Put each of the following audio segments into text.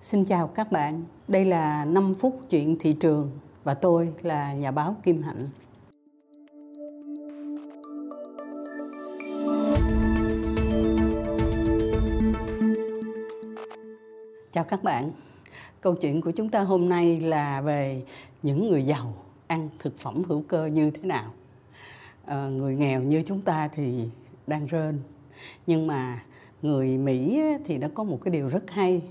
Xin chào các bạn, đây là 5 phút chuyện thị trường và tôi là nhà báo Kim Hạnh. Chào các bạn, câu chuyện của chúng ta hôm nay là về những người giàu ăn thực phẩm hữu cơ như thế nào. À, người nghèo như chúng ta thì đang rên, nhưng mà người Mỹ thì đã có một cái điều rất hay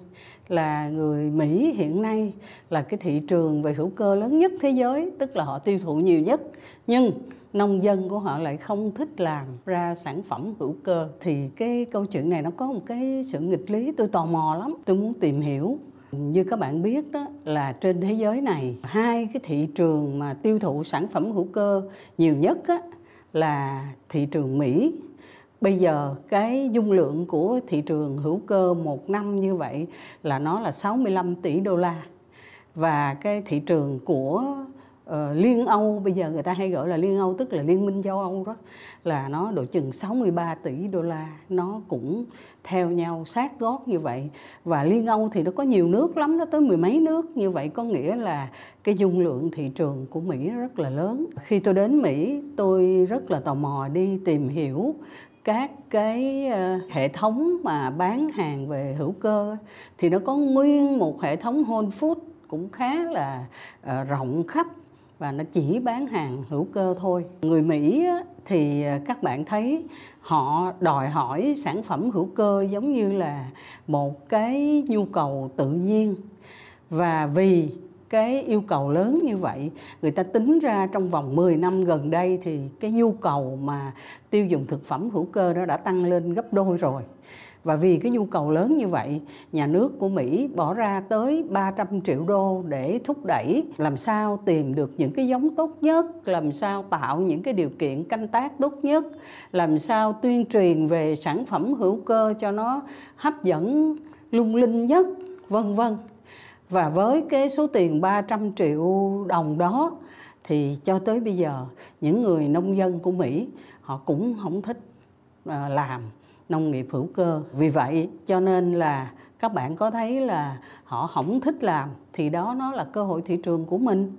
là người Mỹ hiện nay là cái thị trường về hữu cơ lớn nhất thế giới, tức là họ tiêu thụ nhiều nhất. Nhưng nông dân của họ lại không thích làm ra sản phẩm hữu cơ. Thì cái câu chuyện này nó có một cái sự nghịch lý tôi tò mò lắm. Tôi muốn tìm hiểu. Như các bạn biết đó là trên thế giới này hai cái thị trường mà tiêu thụ sản phẩm hữu cơ nhiều nhất á, là thị trường Mỹ Bây giờ cái dung lượng của thị trường hữu cơ một năm như vậy là nó là 65 tỷ đô la. Và cái thị trường của uh, Liên Âu, bây giờ người ta hay gọi là Liên Âu tức là Liên minh châu Âu đó là nó độ chừng 63 tỷ đô la. Nó cũng theo nhau sát gót như vậy. Và Liên Âu thì nó có nhiều nước lắm, nó tới mười mấy nước. Như vậy có nghĩa là cái dung lượng thị trường của Mỹ rất là lớn. Khi tôi đến Mỹ, tôi rất là tò mò đi tìm hiểu các cái ờ, hệ thống mà bán hàng về hữu cơ thì nó có nguyên một hệ thống Whole Food cũng khá là ờ, rộng khắp và nó chỉ bán hàng hữu cơ thôi. Người Mỹ thì ờ, các bạn thấy họ đòi hỏi sản phẩm hữu cơ giống như là một cái nhu cầu tự nhiên và vì cái yêu cầu lớn như vậy người ta tính ra trong vòng 10 năm gần đây thì cái nhu cầu mà tiêu dùng thực phẩm hữu cơ đó đã tăng lên gấp đôi rồi và vì cái nhu cầu lớn như vậy, nhà nước của Mỹ bỏ ra tới 300 triệu đô để thúc đẩy làm sao tìm được những cái giống tốt nhất, làm sao tạo những cái điều kiện canh tác tốt nhất, làm sao tuyên truyền về sản phẩm hữu cơ cho nó hấp dẫn lung linh nhất, vân vân. Và với cái số tiền 300 triệu đồng đó thì cho tới bây giờ những người nông dân của Mỹ họ cũng không thích à, làm nông nghiệp hữu cơ. Vì vậy cho nên là các bạn có thấy là họ không thích làm thì đó nó là cơ hội thị trường của mình.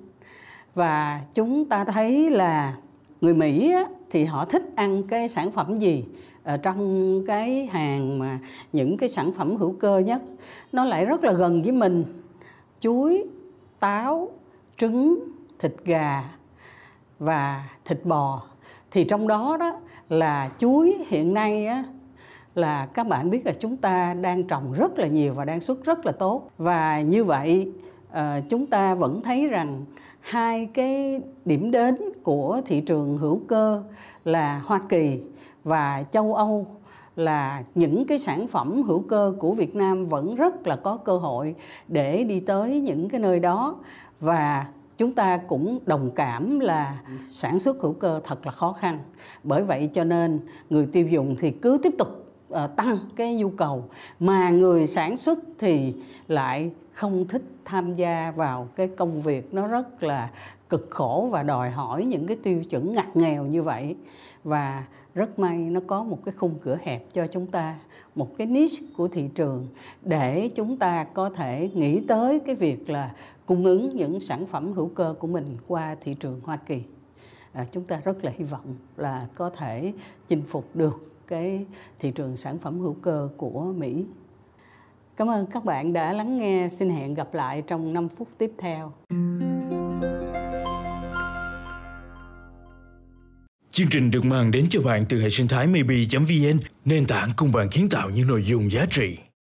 Và chúng ta thấy là người Mỹ á, thì họ thích ăn cái sản phẩm gì ở trong cái hàng mà những cái sản phẩm hữu cơ nhất nó lại rất là gần với mình chuối, táo, trứng, thịt gà và thịt bò. Thì trong đó đó là chuối hiện nay á, là các bạn biết là chúng ta đang trồng rất là nhiều và đang xuất rất là tốt. Và như vậy à, chúng ta vẫn thấy rằng hai cái điểm đến của thị trường hữu cơ là Hoa Kỳ và châu Âu là những cái sản phẩm hữu cơ của Việt Nam vẫn rất là có cơ hội để đi tới những cái nơi đó. Và chúng ta cũng đồng cảm là sản xuất hữu cơ thật là khó khăn. Bởi vậy cho nên người tiêu dùng thì cứ tiếp tục uh, tăng cái nhu cầu. Mà người sản xuất thì lại không thích tham gia vào cái công việc nó rất là cực khổ và đòi hỏi những cái tiêu chuẩn ngặt nghèo như vậy. Và rất may nó có một cái khung cửa hẹp cho chúng ta một cái niche của thị trường để chúng ta có thể nghĩ tới cái việc là cung ứng những sản phẩm hữu cơ của mình qua thị trường Hoa Kỳ à, chúng ta rất là hy vọng là có thể chinh phục được cái thị trường sản phẩm hữu cơ của Mỹ. Cảm ơn các bạn đã lắng nghe. Xin hẹn gặp lại trong 5 phút tiếp theo. Chương trình được mang đến cho bạn từ hệ sinh thái maybe.vn, nền tảng cùng bạn kiến tạo những nội dung giá trị.